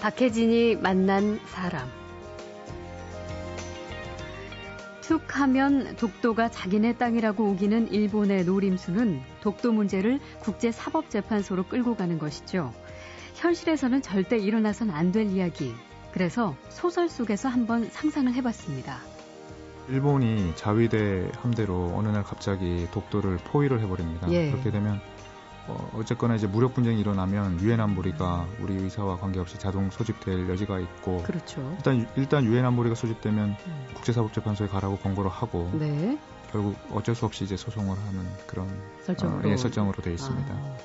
박혜진이 만난 사람. 툭 하면 독도가 자기네 땅이라고 우기는 일본의 노림수는 독도 문제를 국제사법재판소로 끌고 가는 것이죠. 현실에서는 절대 일어나선 안 될 이야기. 그래서 소설 속에서 한번 상상을 해봤습니다. 일본이 자위대 함대로 어느 날 갑자기 독도를 포위를 해버립니다. 예. 그렇게 되면 어, 어쨌거나 이제 무력 분쟁이 일어나면 유엔 안보리가 우리 의사와 관계없이 자동 소집될 여지가 있고 그렇죠. 일단 일단 유엔 안보리가 소집되면 음. 국제사법재판소에 가라고 권고를 하고 네. 결국 어쩔 수 없이 이제 소송을 하는 그런 설정으로, 어, 예, 설정으로 되어 있습니다. 아.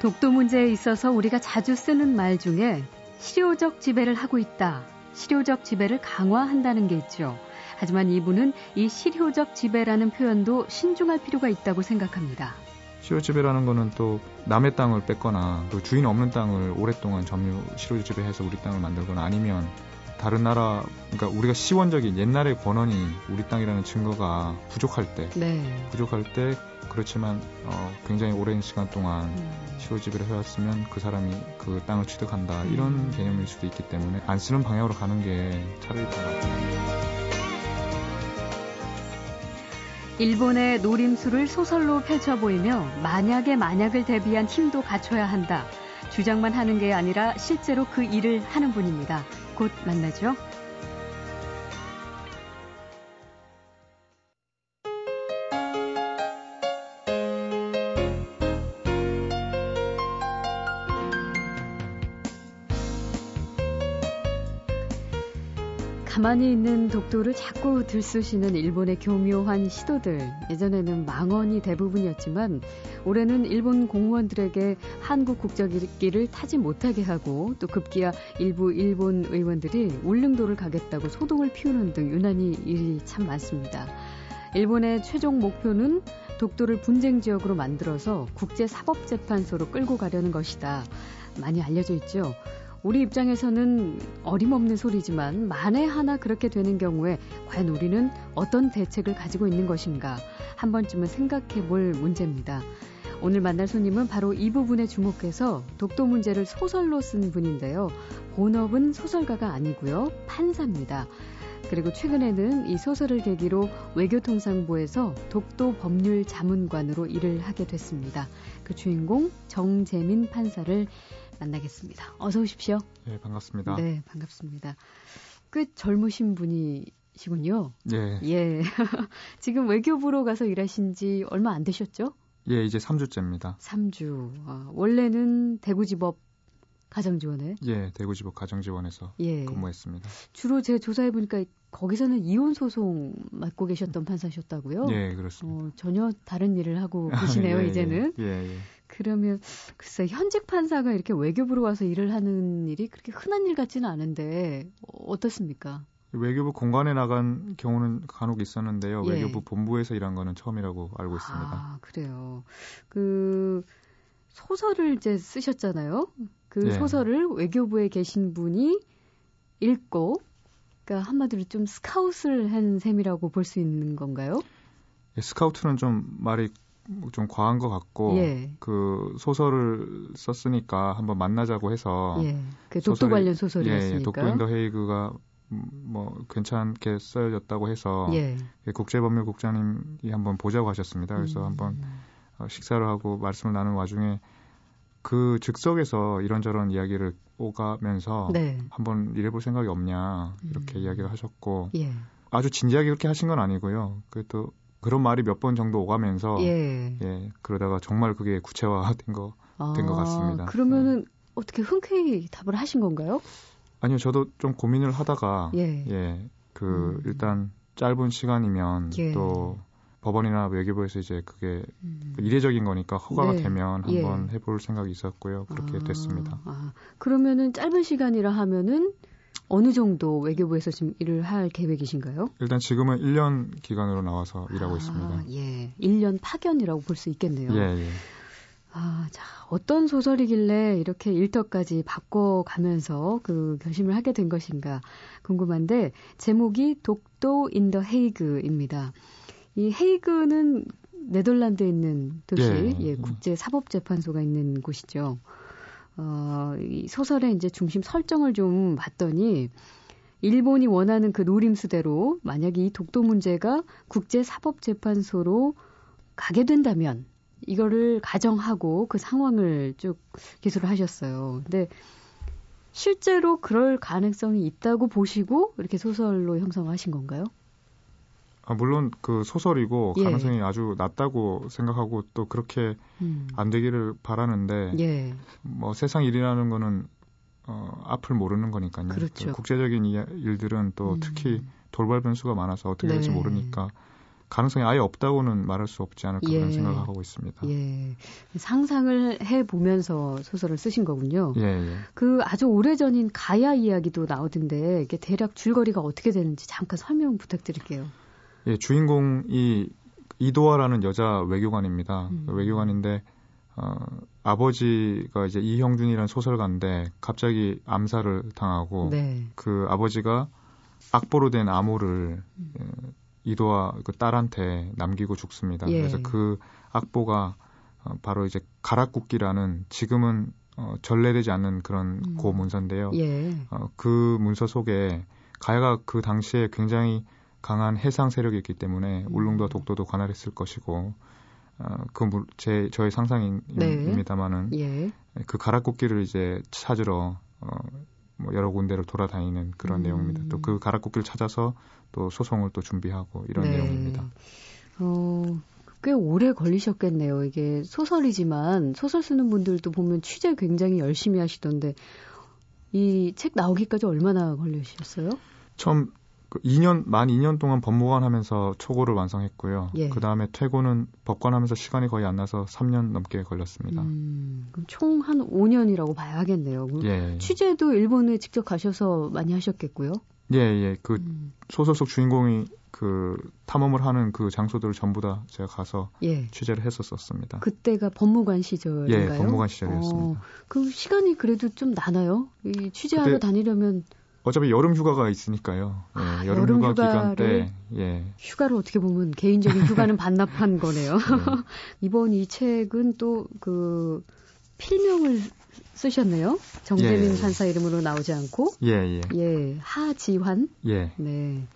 독도 문제에 있어서 우리가 자주 쓰는 말 중에 실효적 지배를 하고 있다. 실효적 지배를 강화한다는 게 있죠. 하지만 이분은 이 실효적 지배라는 표현도 신중할 필요가 있다고 생각합니다. 실효 지배라는 거는 또 남의 땅을 뺏거나 또 주인 없는 땅을 오랫동안 점유 실효 지배해서 우리 땅을 만들거나 아니면 다른 나라 그러니까 우리가 시원적인 옛날의 권한이 우리 땅이라는 증거가 부족할 때 네. 부족할 때 그렇지만 어, 굉장히 오랜 시간 동안 음. 시효 지배를 해왔으면 그 사람이 그 땅을 취득한다 이런 음. 개념일 수도 있기 때문에 안 쓰는 방향으로 가는 게 차라리 더 낫다. 일본의 노림수를 소설로 펼쳐 보이며 만약에 만약을 대비한 힘도 갖춰야 한다. 주장만 하는 게 아니라 실제로 그 일을 하는 분입니다. 곧 만나죠. 가만히 있는 독도를 자꾸 들쑤시는 일본의 교묘한 시도들. 예전에는 망언이 대부분이었지만 올해는 일본 공무원들에게 한국 국적기를 타지 못하게 하고 또 급기야 일부 일본 의원들이 울릉도를 가겠다고 소동을 피우는 등 유난히 일이 참 많습니다. 일본의 최종 목표는 독도를 분쟁 지역으로 만들어서 국제사법재판소로 끌고 가려는 것이다. 많이 알려져 있죠. 우리 입장에서는 어림없는 소리지만 만에 하나 그렇게 되는 경우에 과연 우리는 어떤 대책을 가지고 있는 것인가 한 번쯤은 생각해 볼 문제입니다. 오늘 만날 손님은 바로 이 부분에 주목해서 독도 문제를 소설로 쓴 분인데요. 본업은 소설가가 아니고요. 판사입니다. 그리고 최근에는 이 소설을 계기로 외교통상부에서 독도 법률 자문관으로 일을 하게 됐습니다. 그 주인공 정재민 판사를 만나겠습니다. 어서 오십시오. 네, 반갑습니다. 네, 반갑습니다. 꽤 젊으신 분이시군요. 예. 예. 지금 외교부로 가서 일하신 지 얼마 안 되셨죠? 예, 이제 3주째입니다. 3주. 아, 원래는 대구지법 가정지원에? 예, 대구지법 가정지원에서 예. 근무했습니다. 주로 제가 조사해 보니까 거기서는 이혼 소송 맡고 계셨던 판사셨다고요? 예, 그렇습니다. 어, 전혀 다른 일을 하고 계시네요, 예, 이제는. 예, 예. 그러면 글쎄 현직 판사가 이렇게 외교부로 와서 일을 하는 일이 그렇게 흔한 일 같지는 않은데 어떻습니까? 외교부 공간에 나간 경우는 간혹 있었는데요. 예. 외교부 본부에서 일한 거는 처음이라고 알고 있습니다. 아, 그래요. 그 소설을 이제 쓰셨잖아요. 그 예. 소설을 외교부에 계신 분이 읽고 그러니까 한마디로 좀 스카웃을 한 셈이라고 볼 수 있는 건가요? 예, 스카우트는 좀 말이 좀 과한 것 같고 예. 그 소설을 썼으니까 한번 만나자고 해서 예. 그 독도 소설이, 관련 소설이었으니까 예, 독도 in the 헤이그가 뭐 괜찮게 써졌다고 해서 예. 국제법률국장님이 한번 보자고 하셨습니다. 그래서 음. 한번 어, 식사를 하고 말씀을 나눈 와중에 그 즉석에서 이런저런 이야기를 오가면서 네. 한번 일해볼 생각이 없냐 이렇게 음. 이야기를 하셨고 예. 아주 진지하게 그렇게 하신 건 아니고요. 그래도 그런 말이 몇 번 정도 오가면서 예. 예 그러다가 정말 그게 구체화된 거 된것 아, 같습니다. 그러면은 네. 어떻게 흔쾌히 답을 하신 건가요? 아니요, 저도 좀 고민을 하다가 예, 예그 음. 일단 짧은 시간이면 예. 또 법원이나 외교부에서 이제 그게 음. 이례적인 거니까 허가가 네. 되면 예. 한번 예. 해볼 생각이 있었고요. 그렇게 아, 됐습니다. 아, 그러면은 짧은 시간이라 하면은 어느 정도 외교부에서 지금 일을 할 계획이신가요? 일단 지금은 1년 기간으로 나와서 일하고 아, 있습니다. 예. 1년 파견이라고 볼 수 있겠네요. 예, 예. 아, 자, 어떤 소설이길래 이렇게 일터까지 바꿔가면서 그 결심을 하게 된 것인가 궁금한데, 제목이 독도 in the 헤이그입니다. 이 헤이그는 네덜란드에 있는 도시, 예, 예 국제 사법 재판소가 있는 곳이죠. 어, 이 소설의 이제 중심 설정을 좀 봤더니 일본이 원하는 그 노림수대로 만약에 이 독도 문제가 국제 사법 재판소로 가게 된다면 이거를 가정하고 그 상황을 쭉 기술을 하셨어요. 근데 실제로 그럴 가능성이 있다고 보시고 이렇게 소설로 형성하신 건가요? 아, 물론 그 소설이고 예. 가능성이 아주 낮다고 생각하고 또 그렇게 음. 안 되기를 바라는데 예. 뭐 세상 일이라는 거는 어, 앞을 모르는 거니까요. 그렇죠. 국제적인 일들은 또 음. 특히 돌발 변수가 많아서 어떻게 될지 네. 모르니까 가능성이 아예 없다고는 말할 수 없지 않을까 예. 그런 생각을 하고 있습니다. 예. 상상을 해 보면서 소설을 쓰신 거군요. 예, 예. 그 아주 오래전인 가야 이야기도 나오던데 이게 대략 줄거리가 어떻게 되는지 잠깐 설명 부탁드릴게요. 예, 주인공이 이도아라는 여자 외교관입니다. 음. 외교관인데 어, 아버지가 이제 이형준이라는 소설가인데 갑자기 암살을 당하고 네. 그 아버지가 악보로 된 암호를 음. 예, 이도와 그 딸한테 남기고 죽습니다. 예. 그래서 그 악보가 어, 바로 이제 가락국기라는 지금은 어, 전래되지 않는 그런 음. 고 문서인데요. 예. 어, 그 문서 속에 가야가 그 당시에 굉장히 강한 해상 세력이었기 때문에 음. 울릉도와 독도도 관할했을 것이고 어, 그제 저의 상상입니다만은 네. 예. 그 가락국기를 이제 찾으러 어, 뭐 여러 군데를 돌아다니는 그런 음. 내용입니다. 또 그 가락국기를 찾아서 또 소송을 또 준비하고 이런 네. 내용입니다. 어, 꽤 오래 걸리셨겠네요. 이게 소설이지만 소설 쓰는 분들도 보면 취재 굉장히 열심히 하시던데 이 책 나오기까지 얼마나 걸리셨어요? 처음 그 2년 만 2년 동안 법무관 하면서 초고를 완성했고요. 예. 그 다음에 퇴고는 법관 하면서 시간이 거의 안 나서 3년 넘게 걸렸습니다. 음, 그럼 총 한 5년이라고 봐야 하겠네요. 예. 취재도 일본에 직접 가셔서 많이 하셨겠고요. 예, 예. 그 음. 소설 속 주인공이 그 탐험을 하는 그 장소들을 전부 다 제가 가서 예. 취재를 했었었습니다. 그때가 법무관 시절인가요? 예, 법무관 시절이었습니다. 어, 그 시간이 그래도 좀 나나요? 이 취재하러 다니려면 어차피 여름 휴가가 있으니까요. 예, 아, 여름, 여름 휴가 기간 때 예. 휴가를 어떻게 보면 개인적인 휴가는 반납한 거네요. 네. 이번 이 책은 또그 필명을 쓰셨네요. 정재민 예. 판사 이름으로 나오지 않고 예, 예. 예, 하지환. 예. 네.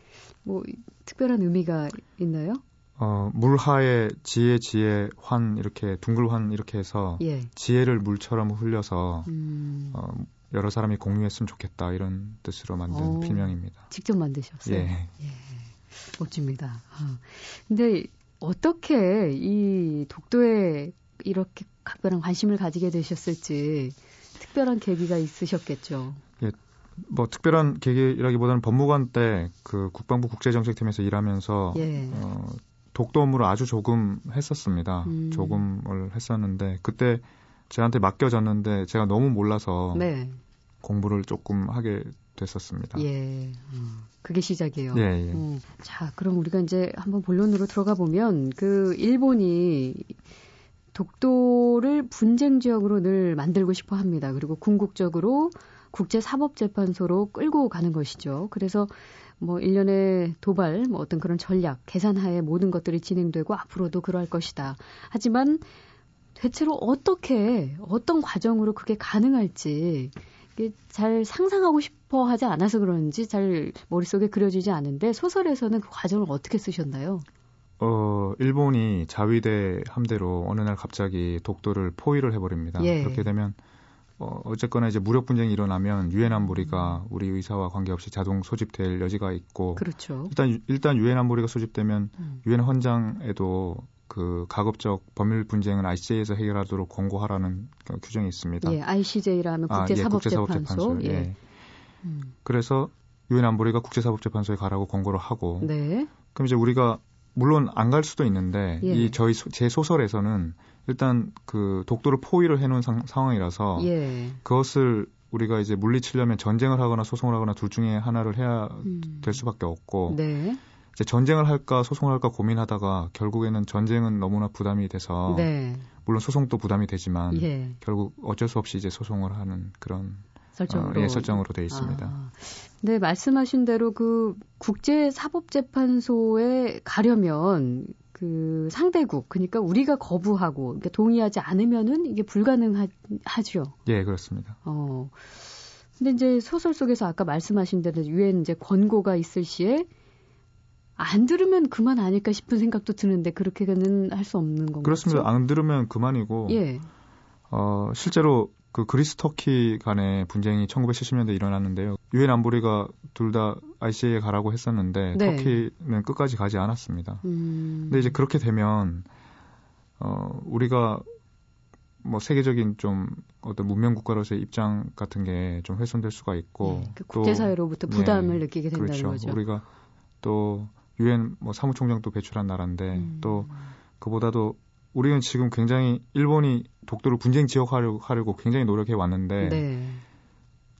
뭐 특별한 의미가 있나요? 어, 물하에 지혜 지혜 환 이렇게 둥글환 이렇게 해서 예. 지혜를 물처럼 흘려서 음. 어, 여러 사람이 공유했으면 좋겠다 이런 뜻으로 만든 오, 어, 필명입니다. 직접 만드셨어요? 예. 예. 멋집니다. 어. 근데 어떻게 이 독도에 이렇게 각별한 관심을 가지게 되셨을지 특별한 계기가 있으셨겠죠. 예. 뭐 특별한 계기라기보다는 법무관 때 그 국방부 국제정책팀에서 일하면서 예. 어, 독도 업무를 아주 조금 했었습니다. 음. 조금을 했었는데 그때 저한테 맡겨졌는데 제가 너무 몰라서 네. 공부를 조금 하게 됐었습니다. 예. 음, 그게 시작이에요. 예, 예. 음, 자, 그럼 우리가 이제 한번 본론으로 들어가 보면 그 일본이 독도를 분쟁 지역으로 늘 만들고 싶어 합니다. 그리고 궁극적으로 국제사법재판소로 끌고 가는 것이죠. 그래서 뭐 일련의 도발, 뭐 어떤 그런 전략, 계산하에 모든 것들이 진행되고 앞으로도 그럴 것이다. 하지만 대체로 어떻게 어떤 과정으로 그게 가능할지 잘 상상하고 싶어 하지 않아서 그런지 잘 머릿속에 그려지지 않는데 소설에서는 그 과정을 어떻게 쓰셨나요? 어, 일본이 자위대 함대로 어느 날 갑자기 독도를 포위를 해버립니다. 예. 그렇게 되면 어, 어쨌거나 이제 무력 분쟁이 일어나면 유엔 안보리가 우리 의사와 관계없이 자동 소집될 여지가 있고 그렇죠. 일단 일단 유엔 안보리가 소집되면 음. 유엔 음. 헌장에도 그 가급적 법률 분쟁은 ICJ에서 해결하도록 권고하라는 그 규정이 있습니다. 예, ICJ라면 국제사법재판소. 아, 예, 예. 예. 음. 그래서 유엔 안보리가 국제사법재판소에 가라고 권고를 하고. 네. 그럼 이제 우리가 물론 안 갈 수도 있는데 예. 이 저희 소, 제 소설에서는 일단 그 독도를 포위를 해놓은 상, 상황이라서 예. 그것을 우리가 이제 물리치려면 전쟁을 하거나 소송을 하거나 둘 중에 하나를 해야 음. 될 수밖에 없고. 네. 이제 전쟁을 할까 소송을 할까 고민하다가 결국에는 전쟁은 너무나 부담이 돼서 네. 물론 소송도 부담이 되지만 예. 결국 어쩔 수 없이 이제 소송을 하는 그런 설정으로, 어, 예, 설정으로 돼 있습니다. 아. 네, 말씀하신 대로 그 국제 사법재판소에 가려면 그 상대국 그러니까 우리가 거부하고 그러니까 동의하지 않으면은 이게 불가능하죠. 예, 그렇습니다. 어. 근데 이제 소설 속에서 아까 말씀하신 대로 유엔 이제 권고가 있을 시에 안 들으면 그만 아닐까 싶은 생각도 드는데 그렇게는 할 수 없는 건가요? 그렇습니다. 안 들으면 그만이고. 예. 어, 실제로 그 그리스 터키 간의 분쟁이 1970년대 일어났는데요. 유엔 안보리가 둘 다 ICA에 가라고 했었는데 네. 터키는 끝까지 가지 않았습니다. 음. 근데 이제 그렇게 되면 어 우리가 뭐 세계적인 좀 어떤 문명 국가로서의 입장 같은 게 좀 훼손될 수가 있고 네, 그 국제사회로부터 부담을 네, 느끼게 된다는 그렇죠. 거죠. 우리가 또 유엔 뭐 사무총장도 배출한 나라인데 음. 또 그보다도 우리는 지금 굉장히 일본이 독도를 분쟁 지역화하려고 하려고 굉장히 노력해 왔는데 네.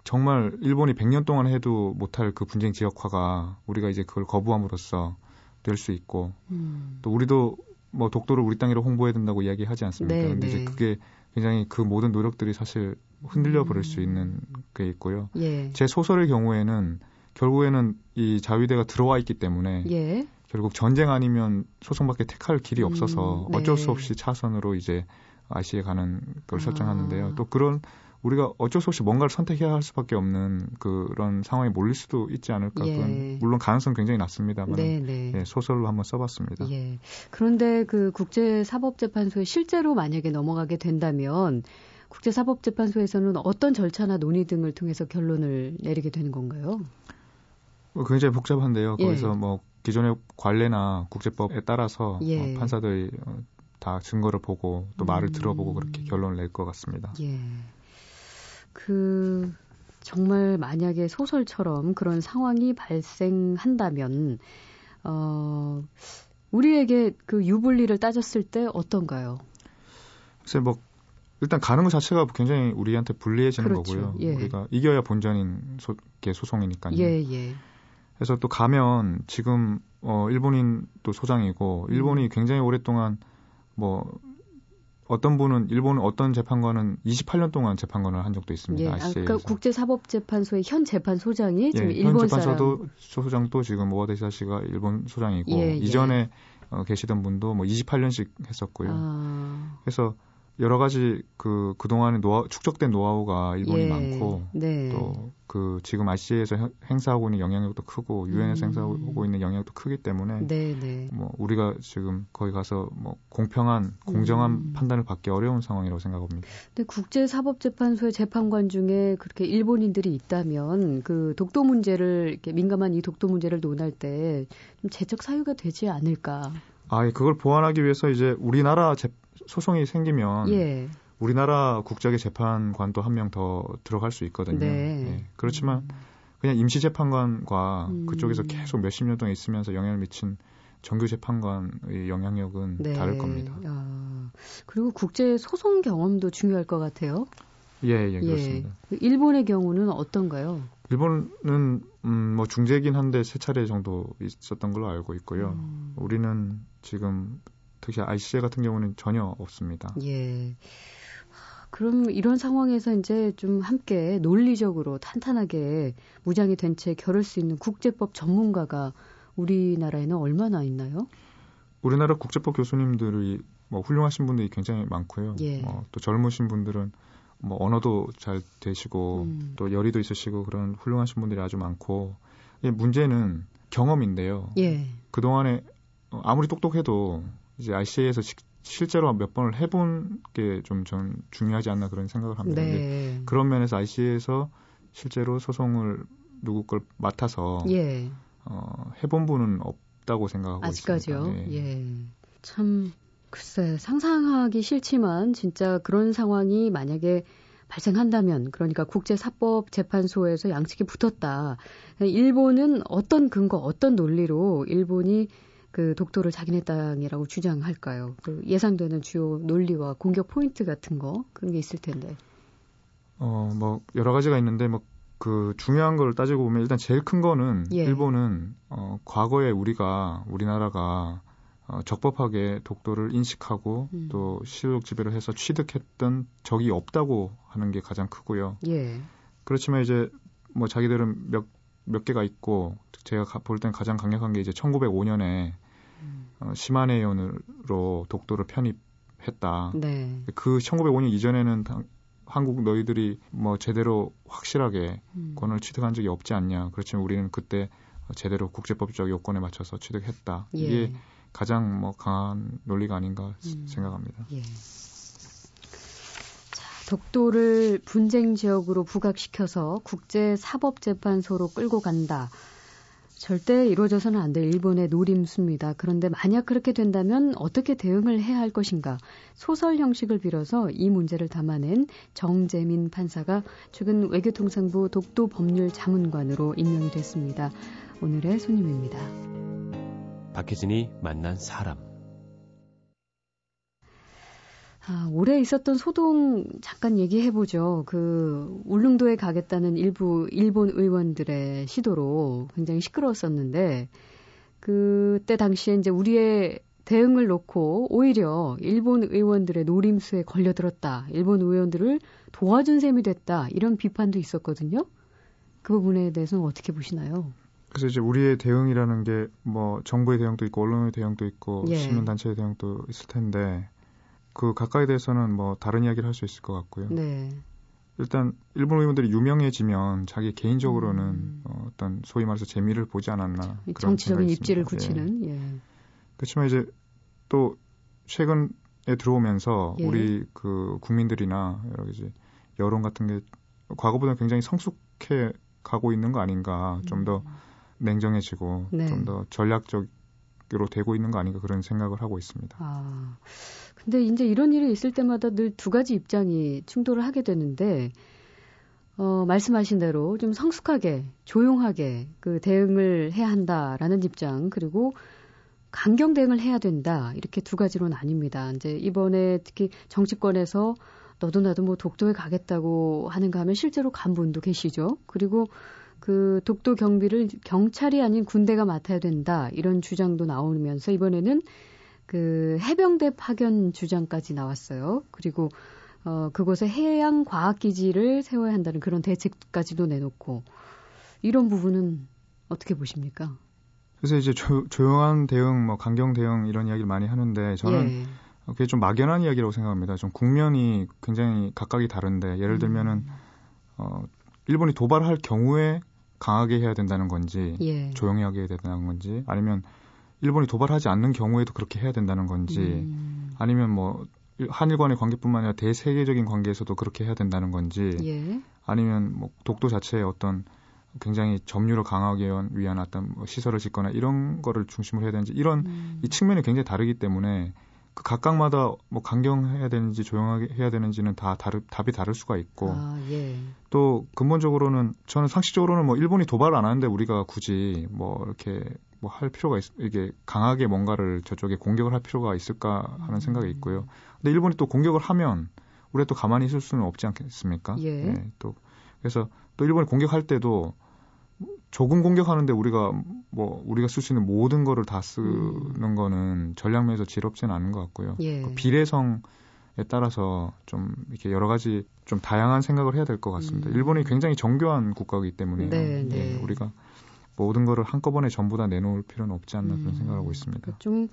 정말 일본이 100년 동안 해도 못할 그 분쟁 지역화가 우리가 이제 그걸 거부함으로써 될 수 있고 음. 또 우리도 뭐 독도를 우리 땅으로 홍보해야 된다고 이야기하지 않습니까? 네, 근데 네. 이제 그게 굉장히 그 모든 노력들이 사실 흔들려 버릴 음. 수 있는 게 있고요. 예. 제 소설의 경우에는 결국에는 이 자위대가 들어와 있기 때문에 예. 결국 전쟁 아니면 소송밖에 택할 길이 없어서 음, 네. 어쩔 수 없이 차선으로 이제 아시에 가는 걸 아. 설정하는데요. 또 그런 우리가 어쩔 수 없이 뭔가를 선택해야 할 수밖에 없는 그런 상황에 몰릴 수도 있지 않을까. 예. 물론 가능성 굉장히 낮습니다만 네, 네. 예, 소설로 한번 써봤습니다. 예. 그런데 그 국제사법재판소에 실제로 만약에 넘어가게 된다면 국제사법재판소에서는 어떤 절차나 논의 등을 통해서 결론을 내리게 되는 건가요? 뭐 굉장히 복잡한데요. 예. 거기서 뭐 기존의 관례나 국제법에 따라서 예. 어, 판사들이 어, 다 증거를 보고 또 말을 음. 들어보고 그렇게 결론을 낼 것 같습니다. 예. 그 정말 만약에 소설처럼 그런 상황이 발생한다면 어 우리에게 그 유불리를 따졌을 때 어떤가요? 글쎄 뭐 일단 가는 것 자체가 굉장히 우리한테 불리해지는 그렇죠. 거고요. 예. 우리가 이겨야 본전인 소, 소송이니까요. 예, 예. 그래서 또 가면 지금 어 일본인 또 소장이고 일본이 음. 굉장히 오랫동안 뭐 어떤 분은 일본 어떤 재판관은 28년 동안 재판관을 한 적도 있습니다. 예, 아까 그러니까 국제사법재판소의 현 재판소장이 예, 지금 예, 일본 현 재판소도 소장도 지금 오와데사 씨가 일본 소장이고 예, 예, 이전에 어, 계시던 분도 뭐 28년씩 했었고요. 아... 그래서 여러 가지 그 그동안에 노하, 축적된 노하우가 일본이 예, 많고 네. 또그 지금 ICA에서 행사하고 있는 영향력도 크고 유엔에서 음. 행사하고 있는 영향력도 크기 때문에 네, 네. 뭐 우리가 지금 거기 가서 뭐 공평한 공정한 음. 판단을 받기 어려운 상황이라고 생각합니다. 근데 국제 사법 재판소의 재판관 중에 그렇게 일본인들이 있다면 그 독도 문제를 이렇게 민감한 이 독도 문제를 논할 때 좀 제적 사유가 되지 않을까? 아, 그걸 보완하기 위해서 이제 우리나라 재, 소송이 생기면 예. 우리나라 국적의 재판관도 한 명 더 들어갈 수 있거든요. 네. 예. 그렇지만 그냥 임시 재판관과 음. 그쪽에서 계속 몇십 년 동안 있으면서 영향을 미친 정규 재판관의 영향력은 네. 다를 겁니다. 아, 그리고 국제 소송 경험도 중요할 것 같아요. 예, 예, 그렇습니다. 예. 일본의 경우는 어떤가요? 일본은 음, 뭐 중재긴 한데 세 차례 정도 있었던 걸로 알고 있고요. 음. 우리는 지금 특히 ICJ 같은 경우는 전혀 없습니다. 예. 그럼 이런 상황에서 이제 좀 함께 논리적으로 탄탄하게 무장이 된 채 겨룰 수 있는 국제법 전문가가 우리나라에는 얼마나 있나요? 우리나라 국제법 교수님들이 뭐 훌륭하신 분들이 굉장히 많고요. 예. 어, 또 젊으신 분들은 뭐 언어도 잘 되시고 음. 또 열의도 있으시고 그런 훌륭하신 분들이 아주 많고 예, 문제는 경험인데요. 예. 그 동안에 아무리 똑똑해도 이제 ICA에서 시, 실제로 몇 번을 해본 게 좀 전 중요하지 않나 그런 생각을 합니다. 네. 그런 면에서 ICA에서 실제로 소송을 누구 걸 맡아서 예. 어, 해본 분은 없다고 생각하고 아직까지요? 있습니다. 네. 예. 참 글쎄 상상하기 싫지만 진짜 그런 상황이 만약에 발생한다면 그러니까 국제사법재판소에서 양측이 붙었다. 일본은 어떤 근거, 어떤 논리로 일본이 그 독도를 자기네 땅이라고 주장할까요? 그 예상되는 주요 논리와 공격 포인트 같은 거 그런 게 있을 텐데. 어, 뭐 여러 가지가 있는데 뭐 그 중요한 걸 따지고 보면 일단 제일 큰 거는 예. 일본은 어 과거에 우리가 우리나라가 어, 적법하게 독도를 인식하고 음. 또 시효적 지배를 해서 취득했던 적이 없다고 하는 게 가장 크고요. 예. 그렇지만 이제 뭐 자기들은 몇, 몇 개가 있고 제가 볼 땐 가장 강력한 게 이제 1905년에 어, 시마네온으로 독도를 편입했다. 네. 그 1905년 이전에는 당, 한국 너희들이 뭐 제대로 확실하게 음. 권을 취득한 적이 없지 않냐. 그렇지만 우리는 그때 제대로 국제법적 요건에 맞춰서 취득했다. 예. 이게 가장 뭐 강한 논리가 아닌가 음. 생각합니다. 예. 독도를 분쟁 지역으로 부각시켜서 국제사법재판소로 끌고 간다. 절대 이루어져서는 안 될 일본의 노림수입니다. 그런데 만약 그렇게 된다면 어떻게 대응을 해야 할 것인가? 소설 형식을 빌어서 이 문제를 담아낸 정재민 판사가 최근 외교통상부 독도 법률 자문관으로 임명이 됐습니다. 오늘의 손님입니다. 박혜진이 만난 사람. 아, 올해 있었던 소동 잠깐 얘기해 보죠. 그, 울릉도에 가겠다는 일부 일본 의원들의 시도로 굉장히 시끄러웠었는데, 그때 당시에 이제 우리의 대응을 놓고 오히려 일본 의원들의 노림수에 걸려들었다. 일본 의원들을 도와준 셈이 됐다. 이런 비판도 있었거든요. 그 부분에 대해서는 어떻게 보시나요? 그래서 이제 우리의 대응이라는 게 뭐 정부의 대응도 있고 언론의 대응도 있고 예. 시민단체의 대응도 있을 텐데 그 가까이 대해서는 뭐 다른 이야기를 할 수 있을 것 같고요. 네. 일단 일본 의원들이 유명해지면 자기 개인적으로는 음. 어, 어떤 소위 말해서 재미를 보지 않았나 그런 정치적인 입지를 굳히는. 예. 예. 그렇지만 이제 또 최근에 들어오면서 예. 우리 그 국민들이나 여러 가지 여론 같은 게 과거보다 굉장히 성숙해 가고 있는 거 아닌가 음. 좀더 냉정해지고 네. 좀더 전략적으 로 되고 있는 거 아닌가 그런 생각을 하고 있습니다. 아. 근데 이제 이런 일이 있을 때마다 늘 두 가지 입장이 충돌을 하게 되는데 어, 말씀하신 대로 좀 성숙하게, 조용하게 그 대응을 해야 한다라는 입장, 그리고 강경 대응을 해야 된다. 이렇게 두 가지로 나뉩니다. 이제 이번에 특히 정치권에서 너도 나도 뭐 독도에 가겠다고 하는가 하면 실제로 간 분도 계시죠. 그리고 그 독도 경비를 경찰이 아닌 군대가 맡아야 된다. 이런 주장도 나오면서 이번에는 그 해병대 파견 주장까지 나왔어요. 그리고 어 그곳에 해양 과학 기지를 세워야 한다는 그런 대책까지도 내놓고 이런 부분은 어떻게 보십니까? 그래서 이제 조, 조용한 대응, 뭐 강경 대응 이런 이야기를 많이 하는데 저는 예. 그게 좀 막연한 이야기라고 생각합니다. 좀 국면이 굉장히 각각이 다른데 예를 들면은 음. 어 일본이 도발할 경우에 강하게 해야 된다는 건지 예. 조용히 하게 해야 된다는 건지 아니면 일본이 도발하지 않는 경우에도 그렇게 해야 된다는 건지 음. 아니면 뭐 한일 간의 관계뿐만 아니라 대세계적인 관계에서도 그렇게 해야 된다는 건지 예. 아니면 뭐 독도 자체의 어떤 굉장히 점유를 강하게 위한 어떤 뭐 시설을 짓거나 이런 거를 중심으로 해야 되는지 이런 음. 이 측면이 굉장히 다르기 때문에 그 각각마다 뭐 강경해야 되는지 조용하게 해야 되는지는 다 다르, 답이 다를 수가 있고 아, 예. 또 근본적으로는 저는 상식적으로는 뭐 일본이 도발을 안 하는데 우리가 굳이 뭐 이렇게 뭐 할 필요가 있, 이게 강하게 뭔가를 저쪽에 공격을 할 필요가 있을까 하는 음. 생각이 있고요. 근데 일본이 또 공격을 하면 우리가 또 가만히 있을 수는 없지 않겠습니까? 예. 네, 또 그래서 또 일본이 공격할 때도 조금 공격하는데 우리가 뭐 우리가 쓸 수 있는 모든 거를 다 쓰는 음. 거는 전략면에서 지럽지는 않은 것 같고요. 예. 그 비례성에 따라서 좀 이렇게 여러 가지 좀 다양한 생각을 해야 될 것 같습니다. 음. 일본이 굉장히 정교한 국가이기 때문에 네, 네. 예, 우리가 모든 거를 한꺼번에 전부 다 내놓을 필요는 없지 않나 그런 음. 생각을 하고 있습니다. 좀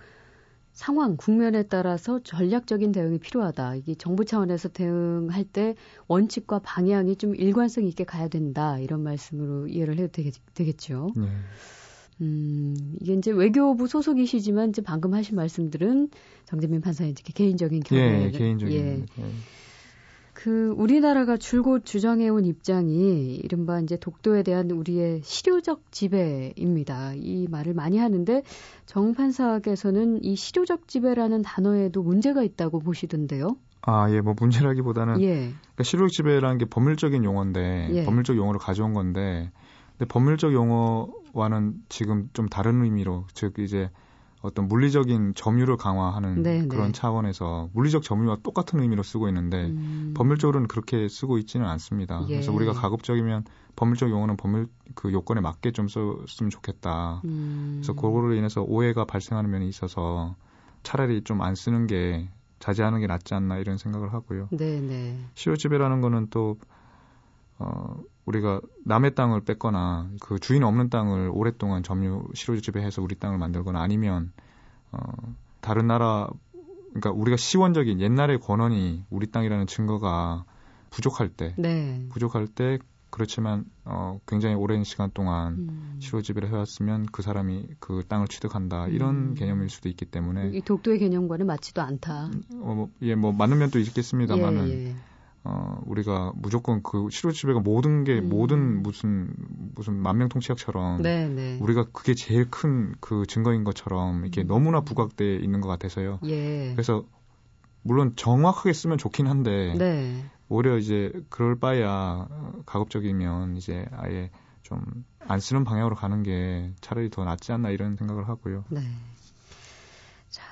상황, 국면에 따라서 전략적인 대응이 필요하다. 이게 정부 차원에서 대응할 때 원칙과 방향이 좀 일관성 있게 가야 된다. 이런 말씀으로 이해를 해도 되겠, 되겠죠. 네. 음, 이게 이제 외교부 소속이시지만 이제 방금 하신 말씀들은 정재민 판사의 개인적인 경험. 예, 개인적인. 예. 예. 그 우리나라가 줄곧 주장해온 입장이 이른바 이제 독도에 대한 우리의 실효적 지배입니다. 이 말을 많이 하는데 정 판사께서는 이 실효적 지배라는 단어에도 문제가 있다고 보시던데요. 아, 예, 뭐 문제라기보다는 예. 그러니까 실효적 지배라는 게 법률적인 용어인데 예. 법률적 용어를 가져온 건데 근데 법률적 용어와는 지금 좀 다른 의미로 즉 이제 어떤 물리적인 점유를 강화하는 네, 그런 네. 차원에서 물리적 점유와 똑같은 의미로 쓰고 있는데 음. 법률적으로는 그렇게 쓰고 있지는 않습니다. 예. 그래서 우리가 가급적이면 법률적 용어는 법률 그 요건에 맞게 좀 썼으면 좋겠다. 음. 그래서 그거로 인해서 오해가 발생하는 면이 있어서 차라리 좀 안 쓰는 게 자제하는 게 낫지 않나 이런 생각을 하고요. 네, 네. 시효 지배라는 거는 또 어, 우리가 남의 땅을 뺏거나 그 주인 없는 땅을 오랫동안 점유 실효 지배해서 우리 땅을 만들거나 아니면 어, 다른 나라 그러니까 우리가 시원적인 옛날의 권한이 우리 땅이라는 증거가 부족할 때, 네. 부족할 때 그렇지만 어 굉장히 오랜 시간 동안 음. 실호지배를 해왔으면 그 사람이 그 땅을 취득한다 이런 음. 개념일 수도 있기 때문에 이 독도의 개념과는 맞지도 않다. 음, 어, 뭐, 예, 뭐 맞는 면도 있겠습니다만은 예, 예. 어 우리가 무조건 그 실호지배가 모든 게 음. 모든 무슨 무슨 만명통치약처럼 네, 네. 우리가 그게 제일 큰 그 증거인 것처럼 이렇게 음. 너무나 부각돼 있는 것 같아서요. 예. 그래서 물론 정확하게 쓰면 좋긴 한데 네. 오히려 이제 그럴 바에야 가급적이면 이제 아예 좀 안 쓰는 방향으로 가는 게 차라리 더 낫지 않나 이런 생각을 하고요. 네.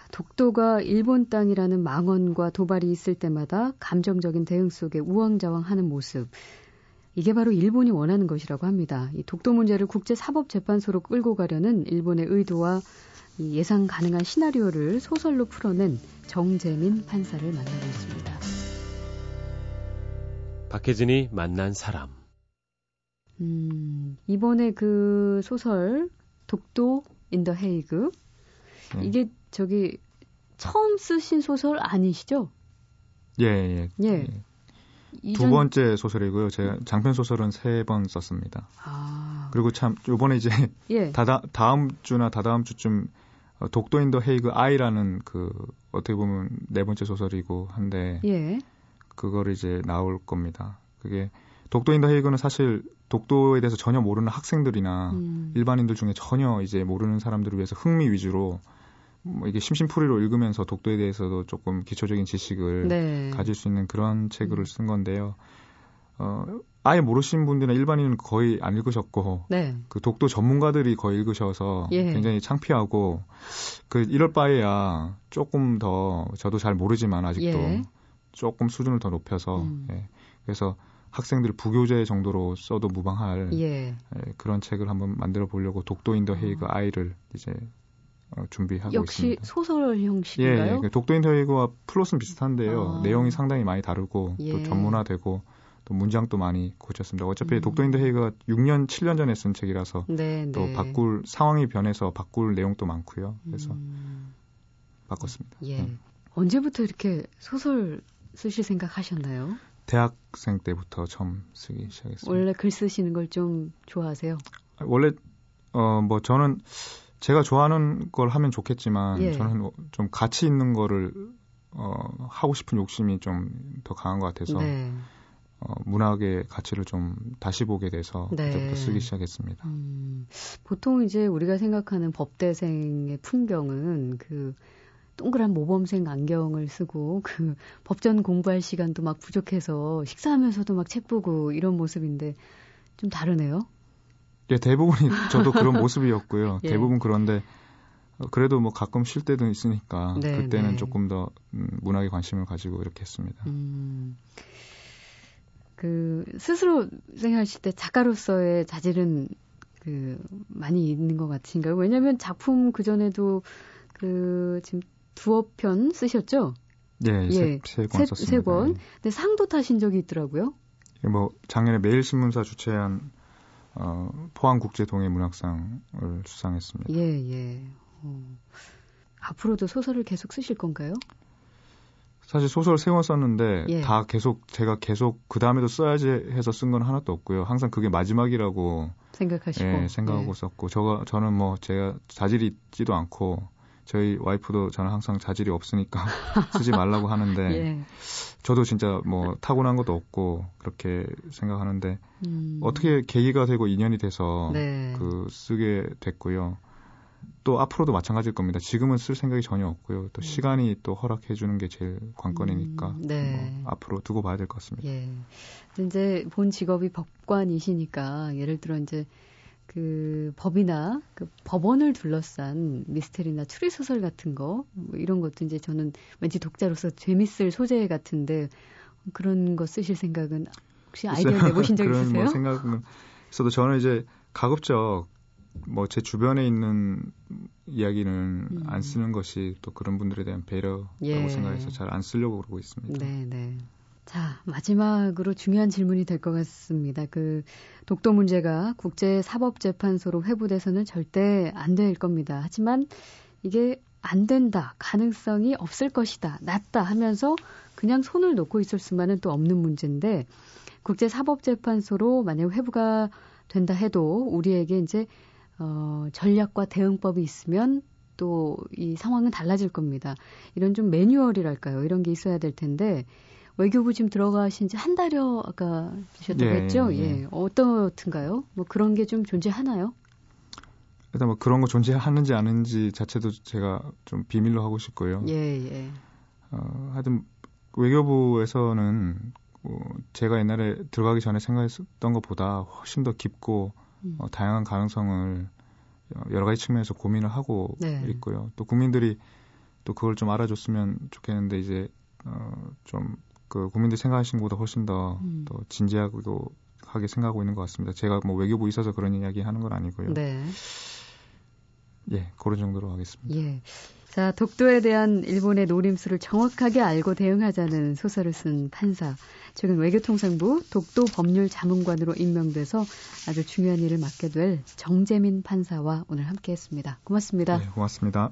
자, 독도가 일본 땅이라는 망언과 도발이 있을 때마다 감정적인 대응 속에 우왕좌왕하는 모습. 이게 바로 일본이 원하는 것이라고 합니다. 이 독도 문제를 국제사법재판소로 끌고 가려는 일본의 의도와 예상 가능한 시나리오를 소설로 풀어낸 정재민 판사를 만나고 있습니다. 박혜진이 만난 사람. 음, 이번에 그 소설 독도 in the 헤이그 네. 이게 저기 처음 쓰신 소설 아니시죠? 예, 예. 예. 예. 이전... 두 번째 소설이고요. 제가 장편 소설은 세 번 썼습니다. 아. 그리고 참 요번에 이제 예. 다다, 다음 주나 다다음 주쯤 어, 독도 in the 헤이그 아이라는 그 어떻게 보면 네 번째 소설이고 한데 예. 그거를 이제 나올 겁니다. 그게 독도 인 더 헤이그는 사실 독도에 대해서 전혀 모르는 학생들이나 음. 일반인들 중에 전혀 이제 모르는 사람들을 위해서 흥미 위주로 뭐 이게 심심풀이로 읽으면서 독도에 대해서도 조금 기초적인 지식을 네. 가질 수 있는 그런 책을 음. 쓴 건데요. 어, 아예 모르시는 분들은 일반인은 거의 안 읽으셨고 네. 그 독도 전문가들이 거의 읽으셔서 예. 굉장히 창피하고 그 이럴 바에야 조금 더 저도 잘 모르지만 아직도 예. 조금 수준을 더 높여서 음. 예. 그래서 학생들 부교재 정도로 써도 무방할 예. 예, 그런 책을 한번 만들어 보려고 독도 인 더 헤이그 어. 아이를 이제 어, 준비하고 역시 있습니다. 소설 형식인가요? 예, 예. 독도 인더 헤이그와 플롯은 비슷한데요. 아. 내용이 상당히 많이 다르고 또 예. 전문화되고 또 문장도 많이 고쳤습니다. 어차피 음. 독도 인더 헤이그가 6년, 7년 전에 쓴 책이라서 네, 또 네. 바꿀 상황이 변해서 바꿀 내용도 많고요. 그래서 음. 바꿨습니다. 예. 음. 언제부터 이렇게 소설 쓰실 생각 하셨나요? 대학생 때부터 처음 쓰기 시작했어요. 원래 글 쓰시는 걸 좀 좋아하세요? 원래 어 뭐 저는 제가 좋아하는 걸 하면 좋겠지만 예. 저는 좀 가치 있는 거를 어 하고 싶은 욕심이 좀 더 강한 것 같아서 네. 어, 문학의 가치를 좀 다시 보게 돼서 네. 그때부터 쓰기 시작했습니다. 음, 보통 이제 우리가 생각하는 법대생의 풍경은 그 동그란 모범생 안경을 쓰고 그 법전 공부할 시간도 막 부족해서 식사하면서도 막 책 보고 이런 모습인데 좀 다르네요. 예, 대부분이 저도 그런 모습이었고요. 예. 대부분 그런데 어, 그래도 뭐 가끔 쉴 때도 있으니까 네, 그때는 네. 조금 더 음, 문학에 관심을 가지고 이렇게 했습니다. 음, 그 스스로 생각하실 때 작가로서의 자질은 그 많이 있는 것 같으신가요? 왜냐하면 작품 그 전에도 그 지금 두어 편 쓰셨죠? 네, 예, 세권 썼습니다. 세 권. 네. 근데 상도 타신 적이 있더라고요. 예, 뭐 작년에 매일신문사 주최한 어, 포항국제동해문학상을 수상했습니다. 예, 예. 어. 앞으로도 소설을 계속 쓰실 건가요? 사실 소설 세권 썼는데 예. 다 계속 제가 계속 그 다음에도 써야지 해서 쓴 건 하나도 없고요. 항상 그게 마지막이라고 생각하시고 예, 생각하고 예. 썼고 저가 저는 뭐 제가 자질이 있지도 않고 저희 와이프도 저는 항상 자질이 없으니까 쓰지 말라고 하는데 예. 저도 진짜 뭐 타고난 것도 없고 그렇게 생각하는데 음. 어떻게 계기가 되고 인연이 돼서 네. 그 쓰게 됐고요. 또 앞으로도 마찬가지일 겁니다. 지금은 쓸 생각이 전혀 없고요. 또 음. 시간이 또 허락해 주는 게 제일 관건이니까 음, 네. 뭐 앞으로 두고 봐야 될 것 같습니다. 예. 이제 본 직업이 법관이시니까 예를 들어 이제 그 법이나 그 법원을 둘러싼 미스테리나 추리 소설 같은 거 뭐 이런 것도 이제 저는 왠지 독자로서 재밌을 소재 같은데 그런 거 쓰실 생각은 혹시 아이디어 내보신 적 그런 있으세요? 뭐 생각은 있어도 저는 이제 가급적 뭐 제 주변에 있는 이야기는 음. 안 쓰는 것이 또 그런 분들에 대한 배려라고 예. 생각해서 잘 안 쓰려고 그러고 있습니다. 네, 네. 자, 마지막으로 중요한 질문이 될 것 같습니다. 그 독도 문제가 국제 사법 재판소로 회부돼서는 절대 안 될 겁니다. 하지만 이게 안 된다, 가능성이 없을 것이다, 낫다 하면서 그냥 손을 놓고 있을 수만은 또 없는 문제인데 국제 사법 재판소로 만약 회부가 된다 해도 우리에게 이제 어, 전략과 대응법이 있으면 또 이 상황은 달라질 겁니다. 이런 좀 매뉴얼이랄까요? 이런 게 있어야 될 텐데 외교부 지금 들어가신 지 한 달여 아까 주셨다고 예, 했죠? 예. 예. 어떻든가요? 뭐 그런 게 좀 존재하나요? 일단 뭐 그런 거 존재하는지 아닌지 자체도 제가 좀 비밀로 하고 싶고요. 예, 예. 어, 하여튼 외교부에서는 어, 제가 옛날에 들어가기 전에 생각했던 것보다 훨씬 더 깊고 음. 어, 다양한 가능성을 여러 가지 측면에서 고민을 하고 네. 있고요. 또 국민들이 또 그걸 좀 알아줬으면 좋겠는데 이제 어, 좀 그 국민들 생각하시는 것보다 훨씬 더더 음. 더 진지하고 하게 생각하고 있는 것 같습니다. 제가 뭐 외교부 있어서 그런 이야기 하는 건 아니고요. 네. 예, 그런 정도로 하겠습니다. 예. 자, 독도에 대한 일본의 노림수를 정확하게 알고 대응하자는 소설을 쓴 판사. 최근 외교통상부 독도 법률 자문관으로 임명돼서 아주 중요한 일을 맡게 될 정재민 판사와 오늘 함께 했습니다. 고맙습니다. 네, 고맙습니다.